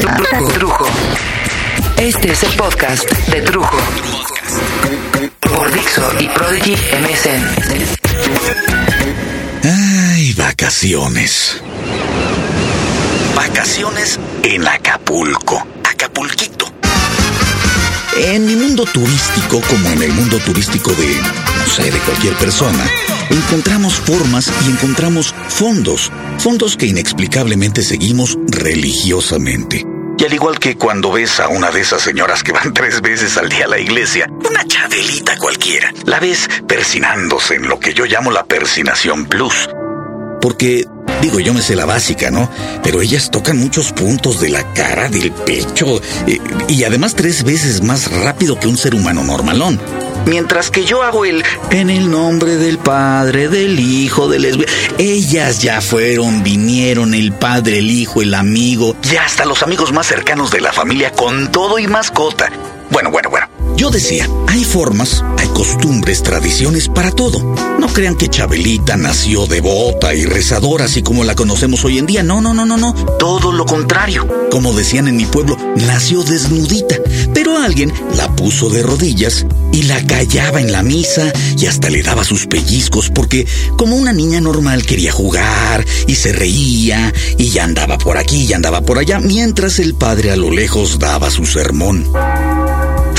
Trujo. Este es el podcast de Trujo. Por Dixo y Prodigy MSN. Ay, vacaciones. Vacaciones en Acapulco. Acapulquito. En mi mundo turístico, como en el mundo turístico de, no sé, de cualquier persona, encontramos formas y encontramos fondos. Fondos que inexplicablemente seguimos religiosamente. Y al igual que cuando ves a una de esas señoras que van tres veces al día a la iglesia, una chadelita cualquiera, la ves persinándose en lo que yo llamo la persinación plus. Porque, digo, yo me sé la básica, ¿no? Pero ellas tocan muchos puntos de la cara, del pecho, eh, y además tres veces más rápido que un ser humano normalón. Mientras que yo hago el en el nombre del Padre, del Hijo, del Espíritu. Ellas ya fueron, vinieron, el Padre, el Hijo, el amigo, y hasta los amigos más cercanos de la familia con todo y mascota. Bueno, bueno, bueno. Yo decía, hay formas, hay costumbres, tradiciones para todo. No crean que Chabelita nació devota y rezadora así como la conocemos hoy en día. No, no, no, no, no. Todo lo contrario. Como decían en mi pueblo, nació desnudita. Pero alguien la puso de rodillas y la callaba en la misa y hasta le daba sus pellizcos porque como una niña normal quería jugar y se reía y ya andaba por aquí y andaba por allá mientras el padre a lo lejos daba su sermón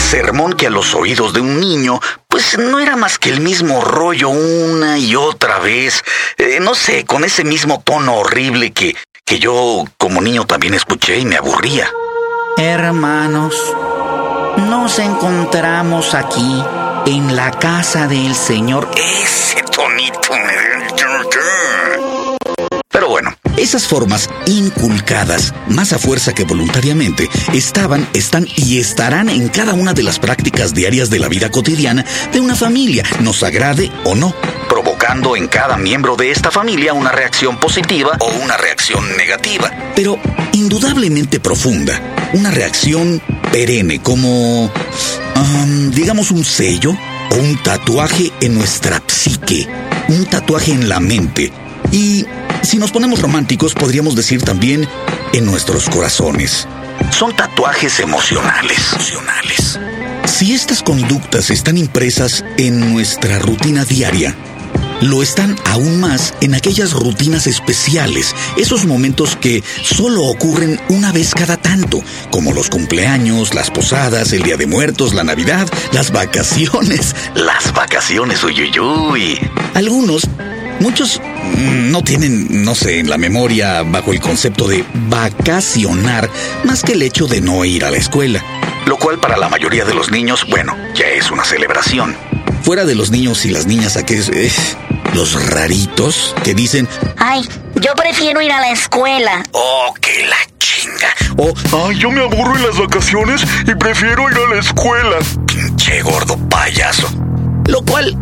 sermón que a los oídos de un niño, pues no era más que el mismo rollo una y otra vez, eh, no sé, con ese mismo tono horrible que, que yo como niño también escuché y me aburría. Hermanos, nos encontramos aquí en la casa del Señor. Ese tonito bueno, esas formas inculcadas, más a fuerza que voluntariamente, estaban, están y estarán en cada una de las prácticas diarias de la vida cotidiana de una familia, nos agrade o no, provocando en cada miembro de esta familia una reacción positiva o una reacción negativa, pero indudablemente profunda, una reacción perenne, como, digamos, un sello o un tatuaje en nuestra psique, un tatuaje en la mente. Y si nos ponemos románticos, podríamos decir también en nuestros corazones. Son tatuajes emocionales. emocionales. Si estas conductas están impresas en nuestra rutina diaria, lo están aún más en aquellas rutinas especiales, esos momentos que solo ocurren una vez cada tanto, como los cumpleaños, las posadas, el Día de Muertos, la Navidad, las vacaciones. Las vacaciones, uyuyuy. Algunos Muchos mm, no tienen, no sé, en la memoria bajo el concepto de vacacionar más que el hecho de no ir a la escuela. Lo cual para la mayoría de los niños, bueno, ya es una celebración. Fuera de los niños y las niñas, ¿a qué es? Eh, los raritos que dicen... Ay, yo prefiero ir a la escuela. Oh, que la chinga. O, ay, yo me aburro en las vacaciones y prefiero ir a la escuela. Pinche gordo payaso. Lo cual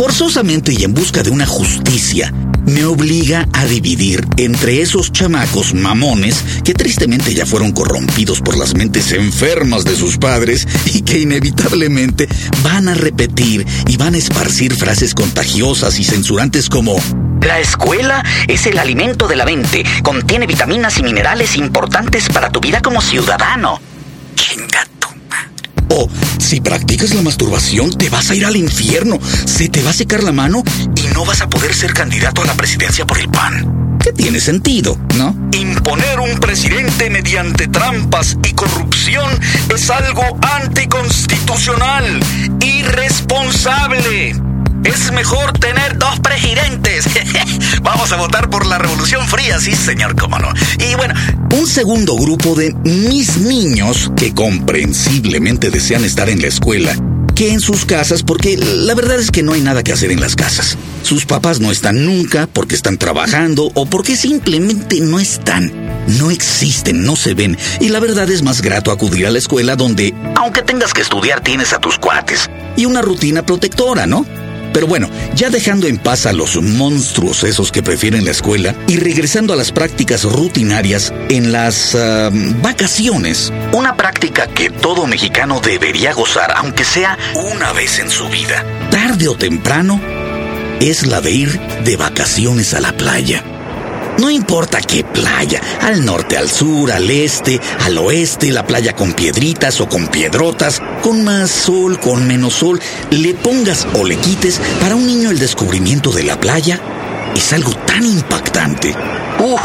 forzosamente y en busca de una justicia, me obliga a dividir entre esos chamacos mamones que tristemente ya fueron corrompidos por las mentes enfermas de sus padres y que inevitablemente van a repetir y van a esparcir frases contagiosas y censurantes como la escuela es el alimento de la mente, contiene vitaminas y minerales importantes para tu vida como ciudadano. O si practicas la masturbación, te vas a ir al infierno, se te va a secar la mano y no vas a poder ser candidato a la presidencia por el PAN. ¿Qué tiene sentido, ¿no? Imponer un presidente mediante trampas y corrupción es algo anticonstitucional, irresponsable. Es mejor tener dos presidentes. Vamos a votar por la Revolución Fría, sí, señor, cómo no. Y bueno, un segundo grupo de mis niños que comprensiblemente desean estar en la escuela que en sus casas porque la verdad es que no hay nada que hacer en las casas. Sus papás no están nunca porque están trabajando o porque simplemente no están. No existen, no se ven. Y la verdad es más grato acudir a la escuela donde, aunque tengas que estudiar, tienes a tus cuates. Y una rutina protectora, ¿no? Pero bueno, ya dejando en paz a los monstruos esos que prefieren la escuela y regresando a las prácticas rutinarias en las ah, vacaciones, una práctica que todo mexicano debería gozar, aunque sea una vez en su vida, tarde o temprano, es la de ir de vacaciones a la playa. No importa qué playa, al norte, al sur, al este, al oeste, la playa con piedritas o con piedrotas, con más sol, con menos sol, le pongas o le quites, para un niño el descubrimiento de la playa es algo tan impactante. ¡Uf!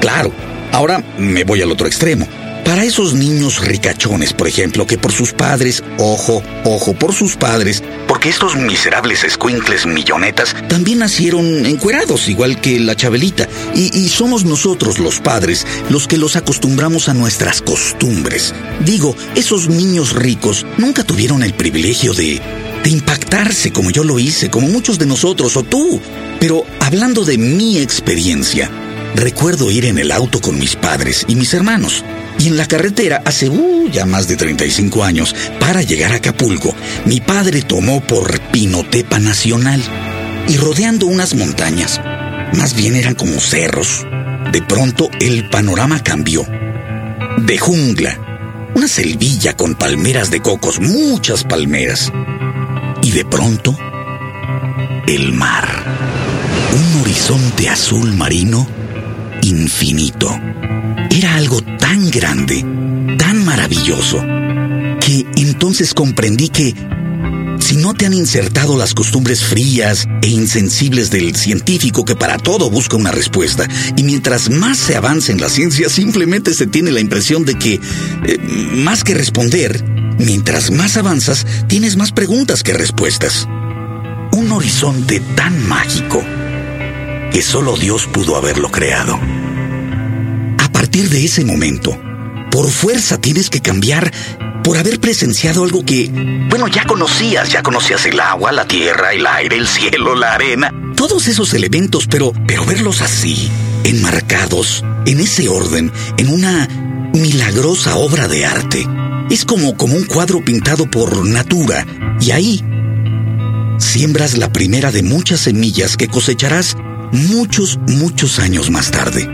Claro, ahora me voy al otro extremo. Para esos niños ricachones, por ejemplo, que por sus padres, ojo, ojo, por sus padres, porque estos miserables escuincles millonetas también nacieron encuerados, igual que la Chabelita, y, y, somos nosotros los padres los que los acostumbramos a nuestras costumbres. Digo, esos niños ricos nunca tuvieron el privilegio de, de impactarse como yo lo hice, como muchos de nosotros, o tú. Pero hablando de mi experiencia, recuerdo ir en el auto con mis padres y mis hermanos. Y en la carretera, hace uh, ya más de 35 años, para llegar a Acapulco, mi padre tomó por Pinotepa Nacional y rodeando unas montañas, más bien eran como cerros, de pronto el panorama cambió. De jungla, una selvilla con palmeras de cocos, muchas palmeras. Y de pronto, el mar. Un horizonte azul marino infinito. Era algo tan grande, tan maravilloso, que entonces comprendí que si no te han insertado las costumbres frías e insensibles del científico que para todo busca una respuesta, y mientras más se avanza en la ciencia simplemente se tiene la impresión de que, eh, más que responder, mientras más avanzas tienes más preguntas que respuestas. Un horizonte tan mágico que solo Dios pudo haberlo creado partir de ese momento, por fuerza tienes que cambiar por haber presenciado algo que, bueno, ya conocías, ya conocías el agua, la tierra, el aire, el cielo, la arena, todos esos elementos, pero, pero verlos así, enmarcados, en ese orden, en una milagrosa obra de arte, es como, como un cuadro pintado por natura, y ahí siembras la primera de muchas semillas que cosecharás muchos, muchos años más tarde.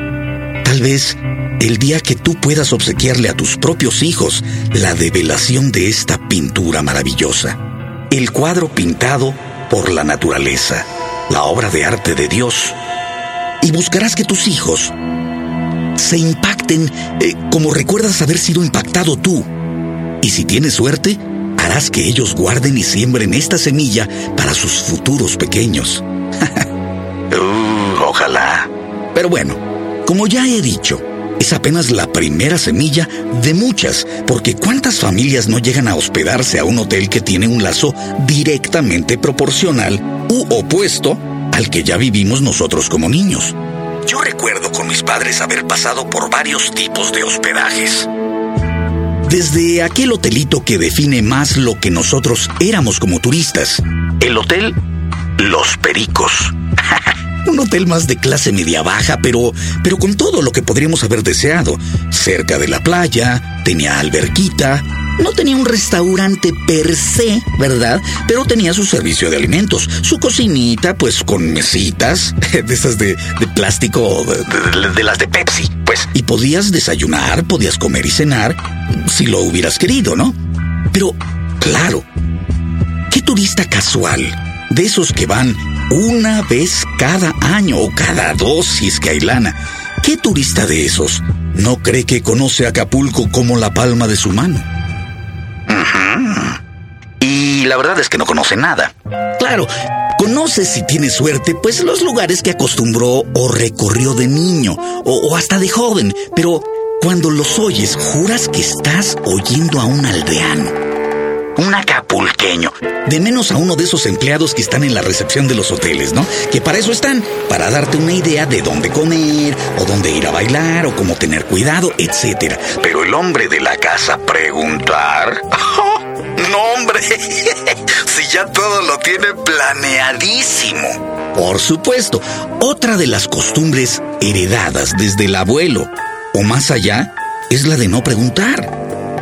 Tal vez el día que tú puedas obsequiarle a tus propios hijos la develación de esta pintura maravillosa. El cuadro pintado por la naturaleza, la obra de arte de Dios. Y buscarás que tus hijos se impacten eh, como recuerdas haber sido impactado tú. Y si tienes suerte, harás que ellos guarden y siembren esta semilla para sus futuros pequeños. uh, ojalá. Pero bueno, como ya he dicho, es apenas la primera semilla de muchas, porque ¿cuántas familias no llegan a hospedarse a un hotel que tiene un lazo directamente proporcional u opuesto al que ya vivimos nosotros como niños? Yo recuerdo con mis padres haber pasado por varios tipos de hospedajes. Desde aquel hotelito que define más lo que nosotros éramos como turistas, el hotel Los Pericos. Un hotel más de clase media baja, pero, pero con todo lo que podríamos haber deseado. Cerca de la playa, tenía alberquita, no tenía un restaurante per se, ¿verdad? Pero tenía su servicio de alimentos, su cocinita, pues con mesitas, de esas de, de plástico, de, de, las de Pepsi, pues. Y podías desayunar, podías comer y cenar, si lo hubieras querido, ¿no? Pero, claro, ¿qué turista casual? De esos que van una vez cada año o cada dos si es que hay lana. ¿Qué turista de esos no cree que conoce Acapulco como la palma de su mano? Y la verdad es que no conoce nada. Claro, conoce si tiene suerte, pues los lugares que acostumbró o recorrió de niño o, o hasta de joven, pero cuando los oyes juras que estás oyendo a un aldeano un acapulqueño. De menos a uno de esos empleados que están en la recepción de los hoteles, ¿no? Que para eso están, para darte una idea de dónde comer, o dónde ir a bailar, o cómo tener cuidado, etc. Pero el hombre de la casa preguntar... no, hombre. si ya todo lo tiene planeadísimo. Por supuesto, otra de las costumbres heredadas desde el abuelo, o más allá, es la de no preguntar.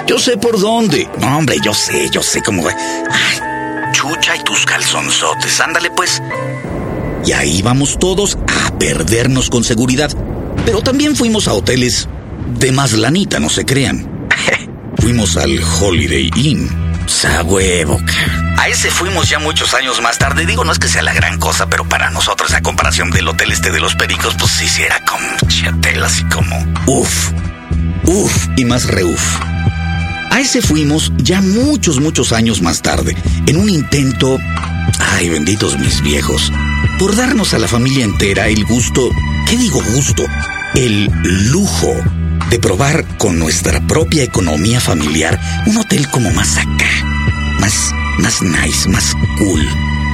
Yo sé por dónde. No, hombre, yo sé, yo sé cómo va. Ay, chucha y tus calzonzotes, ándale pues. Y ahí vamos todos a perdernos con seguridad. Pero también fuimos a hoteles de más lanita, no se crean. fuimos al Holiday Inn. Sa huevo, A ese fuimos ya muchos años más tarde. Digo, no es que sea la gran cosa, pero para nosotros, a comparación del hotel este de los pericos, pues sí, sí era como chatel, así como uf, uf y más reuf. Ese fuimos ya muchos, muchos años más tarde, en un intento, ay benditos mis viejos, por darnos a la familia entera el gusto, ¿qué digo gusto? El lujo de probar con nuestra propia economía familiar un hotel como más acá, más, más nice, más cool.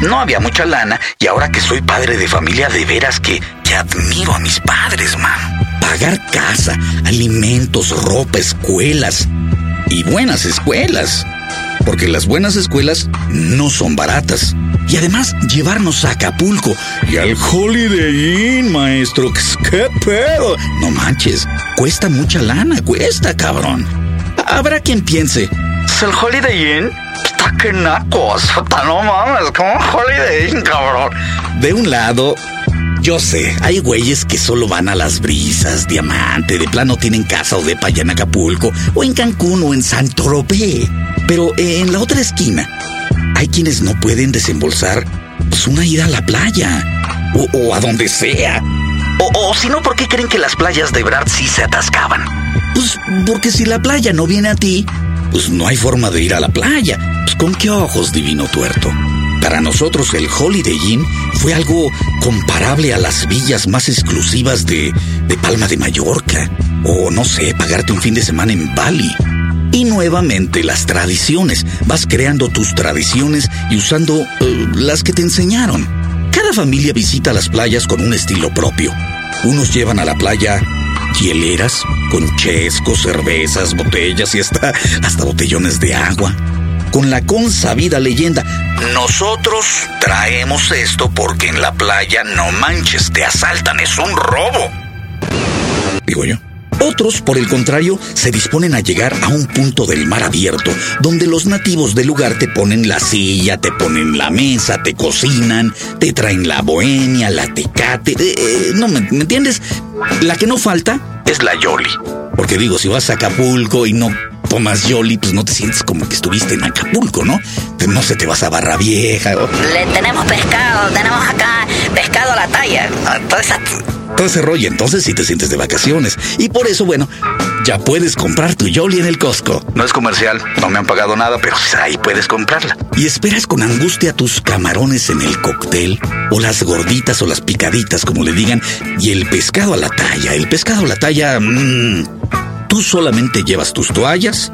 No había mucha lana y ahora que soy padre de familia de veras que, que admiro a mis padres, man. Pagar casa, alimentos, ropa, escuelas y buenas escuelas. Porque las buenas escuelas no son baratas. Y además llevarnos a Acapulco y al Holiday Inn, maestro. ¿Qué pedo? No manches, cuesta mucha lana, cuesta, cabrón. Habrá quien piense, ¿el Holiday Inn? Está que nacos, no mames, como Holiday Inn, cabrón. De un lado, yo sé, hay güeyes que solo van a las brisas, diamante, de plano tienen casa o depa allá en Acapulco, o en Cancún o en Santo Tropez. Pero en la otra esquina, hay quienes no pueden desembolsar pues, una ida a la playa, o, a donde sea. O, o si no, ¿por qué creen que las playas de Brad sí se atascaban? Pues porque si la playa no viene a ti, pues no hay forma de ir a la playa. Pues con qué ojos, divino tuerto. Para nosotros el Holiday Inn fue algo comparable a las villas más exclusivas de, de Palma de Mallorca. O no sé, pagarte un fin de semana en Bali. Y nuevamente las tradiciones. Vas creando tus tradiciones y usando eh, las que te enseñaron. Cada familia visita las playas con un estilo propio. Unos llevan a la playa hieleras con chescos, cervezas, botellas y hasta, hasta botellones de agua. Con la consabida leyenda, nosotros traemos esto porque en la playa no manches, te asaltan, es un robo. Digo yo. Otros, por el contrario, se disponen a llegar a un punto del mar abierto, donde los nativos del lugar te ponen la silla, te ponen la mesa, te cocinan, te traen la bohemia, la tecate. Eh, eh, no, ¿me, entiendes? La que no falta es la yoli. Porque digo, si vas a Acapulco y no tomas Yoli, pues no te sientes como que estuviste en Acapulco, ¿no? No se te vas a Barra Vieja. Le tenemos pescado, tenemos acá pescado a la talla. Toda esa todo ese rollo. Entonces sí te sientes de vacaciones. Y por eso, bueno, ya puedes comprar tu Yoli en el Costco. No es comercial, no me han pagado nada, pero ahí puedes comprarla. Y esperas con angustia tus camarones en el cóctel, o las gorditas o las picaditas, como le digan, y el pescado a la talla. El pescado a la talla... Mmm, tú solamente llevas tus toallas,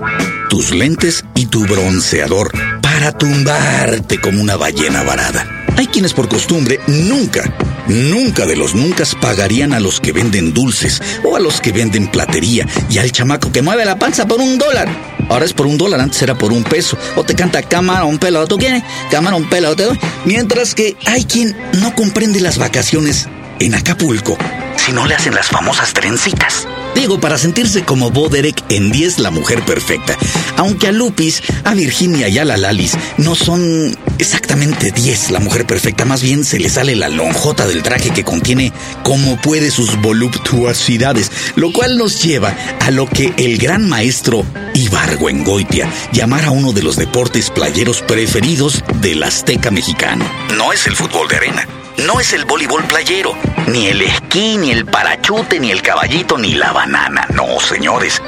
tus lentes y tu bronceador para tumbarte como una ballena varada. Hay quienes por costumbre nunca Nunca de los nunca pagarían a los que venden dulces o a los que venden platería y al chamaco que mueve la panza por un dólar. Ahora es por un dólar, antes era por un peso. O te canta cámara un pelo, ¿tú quieres? Cámara un pelo, te doy. Mientras que hay quien no comprende las vacaciones en Acapulco si no le hacen las famosas trencitas. Digo, para sentirse como Boderek en 10 la mujer perfecta. Aunque a Lupis, a Virginia y a la Lalis no son exactamente 10 la mujer perfecta, más bien se le sale la lonjota del traje que contiene como puede sus voluptuosidades, lo cual nos lleva a lo que el gran maestro Ibargüengoitia llamara uno de los deportes playeros preferidos del azteca mexicano. No es el fútbol de arena no es el voleibol playero, ni el esquí, ni el parachute, ni el caballito, ni la banana. No, señores.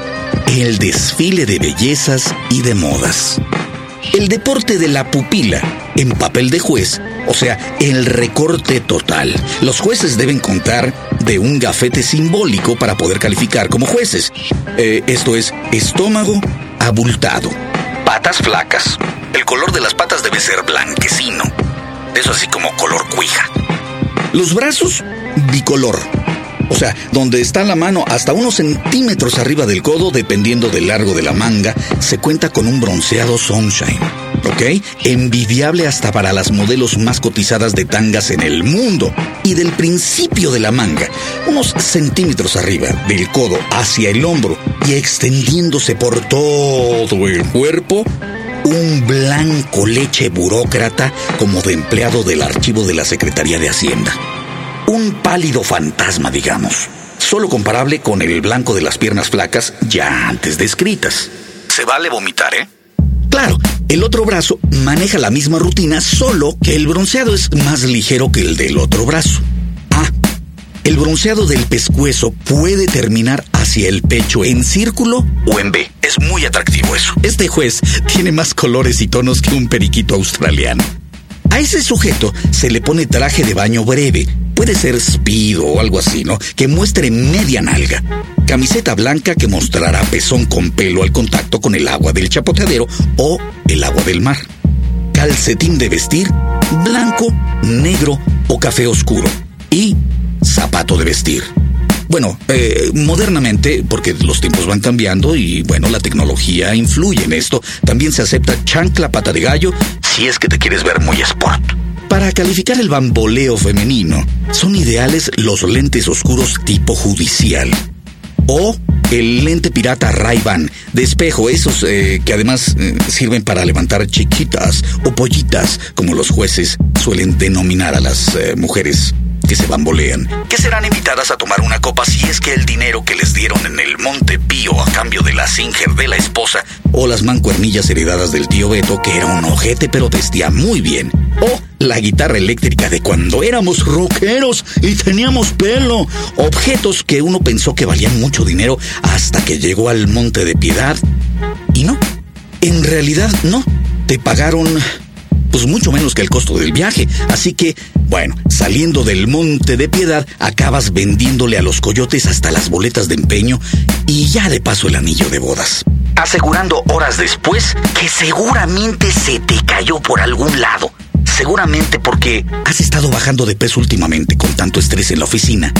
El desfile de bellezas y de modas. El deporte de la pupila en papel de juez, o sea, el recorte total. Los jueces deben contar de un gafete simbólico para poder calificar como jueces. Eh, esto es estómago abultado. Patas flacas. El color de las patas debe ser blanquecino. Eso así como color. Los brazos, bicolor. O sea, donde está la mano hasta unos centímetros arriba del codo, dependiendo del largo de la manga, se cuenta con un bronceado sunshine. ¿Ok? Envidiable hasta para las modelos más cotizadas de tangas en el mundo. Y del principio de la manga, unos centímetros arriba del codo hacia el hombro y extendiéndose por todo el cuerpo, un blanco leche burócrata como de empleado del archivo de la Secretaría de Hacienda. Un pálido fantasma, digamos, solo comparable con el blanco de las piernas flacas ya antes descritas. Se vale vomitar, ¿eh? Claro, El otro brazo maneja la misma rutina, solo que el bronceado es más ligero que el del otro brazo. El bronceado del pescuezo puede terminar hacia el pecho en círculo o en B. Es muy atractivo eso. Este juez tiene más colores y tonos que un periquito australiano. A ese sujeto se le pone traje de baño breve, puede ser speedo o algo así, ¿no? Que muestre media nalga. Camiseta blanca que mostrará pezón con pelo al contacto con el agua del chapoteadero o el agua del mar. Calcetín de vestir, blanco, negro o café oscuro. Y zapato de vestir. Bueno, eh, modernamente, porque los tiempos van cambiando y bueno, la tecnología influye en esto, también se acepta chancla pata de gallo si es que te quieres ver muy sport. Para calificar el bamboleo femenino, son ideales los lentes oscuros tipo judicial. O el lente pirata Ray-Ban de espejo, esos eh, que además eh, sirven para levantar chiquitas o pollitas, como los jueces suelen denominar a las mujeres que se bambolean, que serán invitadas a tomar una copa si es que el dinero que les dieron en el Monte Pío a cambio de la Singer de la esposa o las mancuernillas heredadas del tío Beto, que era un ojete pero vestía muy bien, o la guitarra eléctrica de cuando éramos rockeros y teníamos pelo, objetos que uno pensó que valían mucho dinero hasta que llegó al Monte de Piedad. Y no, en realidad no, te pagaron pues mucho menos que el costo del viaje. Así que, bueno, saliendo del Monte de Piedad, acabas vendiéndole a los coyotes hasta las boletas de empeño y ya de paso el anillo de bodas. Asegurando horas después que seguramente se te cayó por algún lado. Seguramente porque has estado bajando de peso últimamente con tanto estrés en la oficina.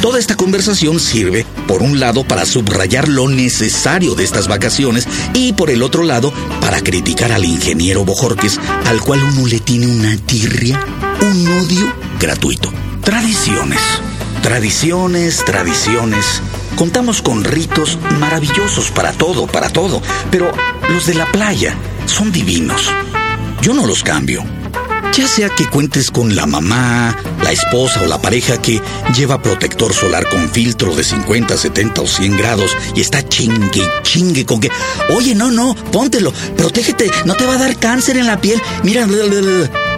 Toda esta conversación sirve, por un lado, para subrayar lo necesario de estas vacaciones y, por el otro lado, para criticar al ingeniero Bojorques, al cual uno le tiene una tirria, un odio gratuito. Tradiciones. Tradiciones, tradiciones. Contamos con ritos maravillosos para todo, para todo, pero los de la playa son divinos. Yo no los cambio. Ya sea que cuentes con la mamá, la esposa o la pareja que lleva protector solar con filtro de 50, 70 o 100 grados y está chingue chingue con que, oye, no, no, póntelo, protégete, no te va a dar cáncer en la piel, mira,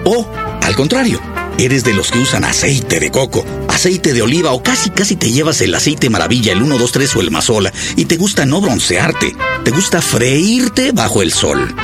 o al contrario, eres de los que usan aceite de coco, aceite de oliva o casi casi te llevas el aceite maravilla, el 1, 2, 3 o el mazola y te gusta no broncearte, te gusta freírte bajo el sol.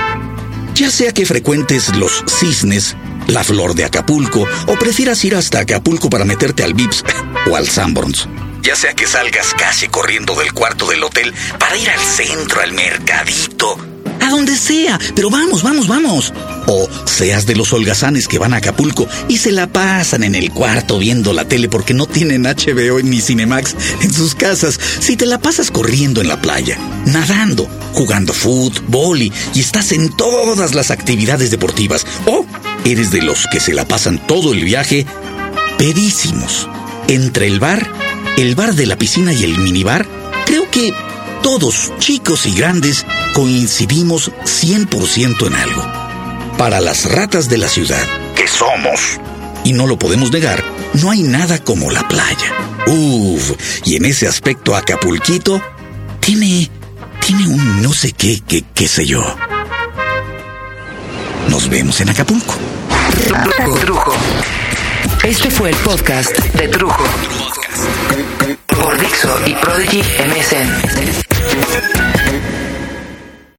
Ya sea que frecuentes los cisnes, la flor de Acapulco o prefieras ir hasta Acapulco para meterte al Vips o al Sanborns. Ya sea que salgas casi corriendo del cuarto del hotel para ir al centro, al mercadito, a donde sea, pero vamos, vamos, vamos. O seas de los holgazanes que van a Acapulco y se la pasan en el cuarto viendo la tele porque no tienen HBO ni Cinemax en sus casas. Si te la pasas corriendo en la playa, nadando, jugando fútbol y, y estás en todas las actividades deportivas. O eres de los que se la pasan todo el viaje pedísimos. Entre el bar, el bar de la piscina y el minibar, creo que todos, chicos y grandes, coincidimos 100% en algo. Para las ratas de la ciudad, que somos, y no lo podemos negar, no hay nada como la playa. Uf, y en ese aspecto Acapulquito tiene, tiene un no sé qué, qué, qué sé yo. Nos vemos en Acapulco. Trujo. Este fue el podcast de Trujo. Por Dixo y Prodigy MSN.